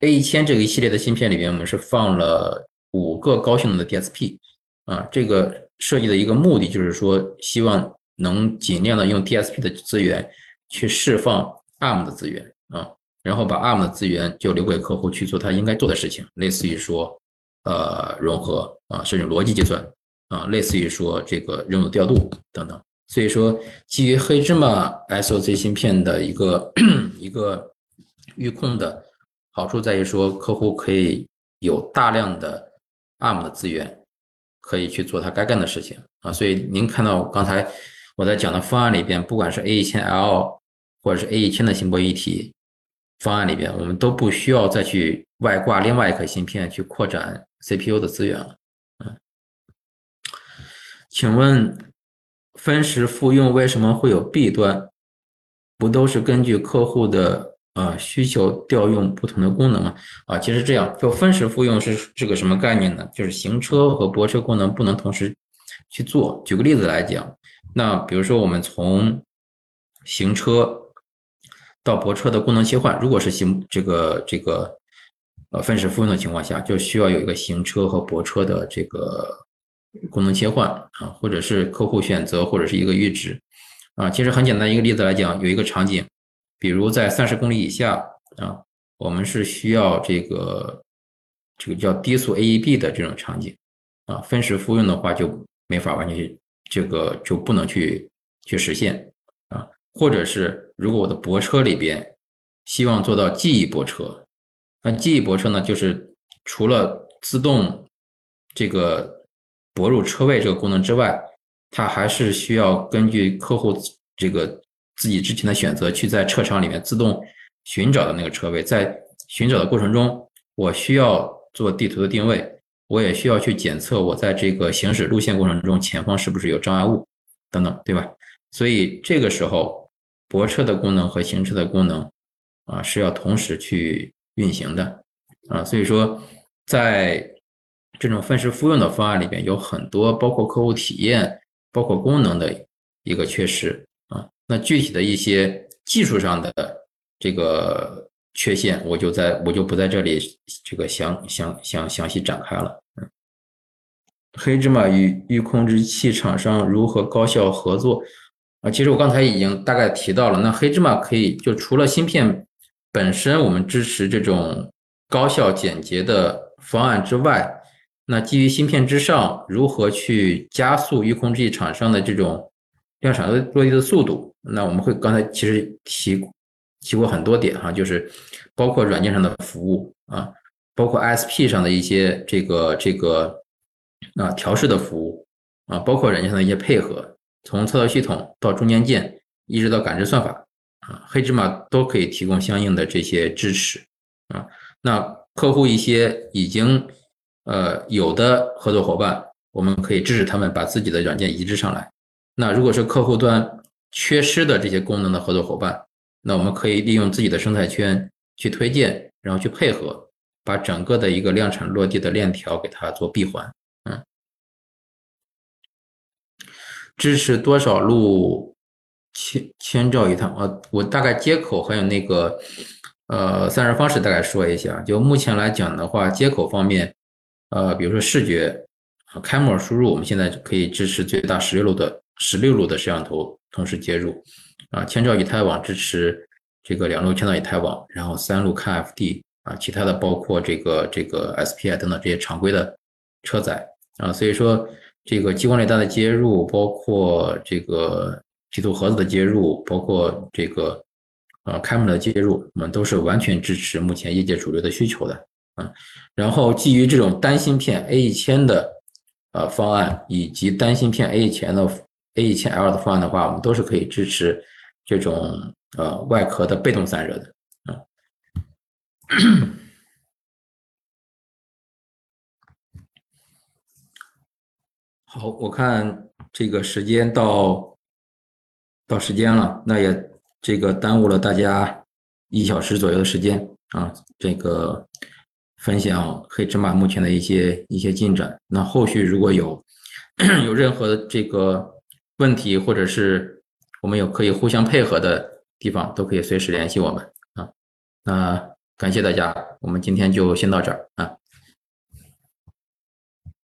A 一千这个一系列的芯片里面，我们是放了五个高性能的 DSP 啊，这个设计的一个目的就是说，希望能尽量的用 DSP 的资源去释放 ARM 的资源啊。然后把 ARM 的资源就留给客户去做他应该做的事情，类似于说，呃，融合啊，甚至逻辑计算啊，类似于说这个任务调度等等。所以说，基于黑芝麻 SOC 芯片的一个 一个预控的好处在于说，客户可以有大量的 ARM 的资源，可以去做他该干的事情啊。所以您看到刚才我在讲的方案里边，不管是 A 一千 L 或者是 A 一千的芯片一体方案里边，我们都不需要再去外挂另外一颗芯片去扩展 CPU 的资源了。嗯，请问分时复用为什么会有弊端？不都是根据客户的啊需求调用不同的功能吗？啊，其实这样就分时复用是是个什么概念呢？就是行车和泊车功能不能同时去做。举个例子来讲，那比如说我们从行车到泊车的功能切换，如果是行这个这个呃分时复用的情况下，就需要有一个行车和泊车的这个功能切换啊，或者是客户选择或者是一个阈值。啊，其实很简单，一个例子来讲，有一个场景，比如在三十公里以下啊，我们是需要这个这个叫低速 AEB 的这种场景啊，分时复用的话就没法完全去这个就不能去去实现啊，或者是如果我的泊车里边希望做到记忆泊车，那记忆泊车呢，就是除了自动这个泊入车位这个功能之外。它还是需要根据客户这个自己之前的选择，去在车场里面自动寻找的那个车位。在寻找的过程中，我需要做地图的定位，我也需要去检测我在这个行驶路线过程中前方是不是有障碍物等等，对吧？所以这个时候泊车的功能和行车的功能啊是要同时去运行的啊。所以说，在这种分时复用的方案里边，有很多包括客户体验。包括功能的一个缺失啊，那具体的一些技术上的这个缺陷，我就在我就不在这里这个详详详详细展开了。嗯，黑芝麻与预控制器厂商如何高效合作啊？其实我刚才已经大概提到了，那黑芝麻可以就除了芯片本身我们支持这种高效简洁的方案之外。那基于芯片之上，如何去加速预控制器厂商的这种量产的落地的速度？那我们会刚才其实提提过很多点哈，就是包括软件上的服务啊，包括 ISP 上的一些这个这个啊调试的服务啊，包括软件上的一些配合，从操作系统到中间件，一直到感知算法啊，黑芝麻都可以提供相应的这些支持啊。那客户一些已经呃，有的合作伙伴，我们可以支持他们把自己的软件移植上来。那如果是客户端缺失的这些功能的合作伙伴，那我们可以利用自己的生态圈去推荐，然后去配合，把整个的一个量产落地的链条给它做闭环。嗯，支持多少路千千兆一趟啊？我大概接口还有那个呃散热方式大概说一下。就目前来讲的话，接口方面。呃，比如说视觉啊，开模输入，我们现在可以支持最大十六路的十六路的摄像头同时接入，啊，千兆以太网支持这个两路千兆以太网，然后三路 KFD 啊，其他的包括这个这个 SPI 等等这些常规的车载啊，所以说这个激光雷达的接入，包括这个地图盒子的接入，包括这个呃开模的接入，我们都是完全支持目前业界主流的需求的。啊，然后基于这种单芯片 A 一千的呃方案，以及单芯片 A 一千的 A 一千 L 的方案的话，我们都是可以支持这种呃外壳的被动散热的。啊，好，我看这个时间到到时间了，那也这个耽误了大家一小时左右的时间啊，这个。分享黑芝麻目前的一些一些进展。那后续如果有有任何这个问题，或者是我们有可以互相配合的地方，都可以随时联系我们啊。那感谢大家，我们今天就先到这儿啊。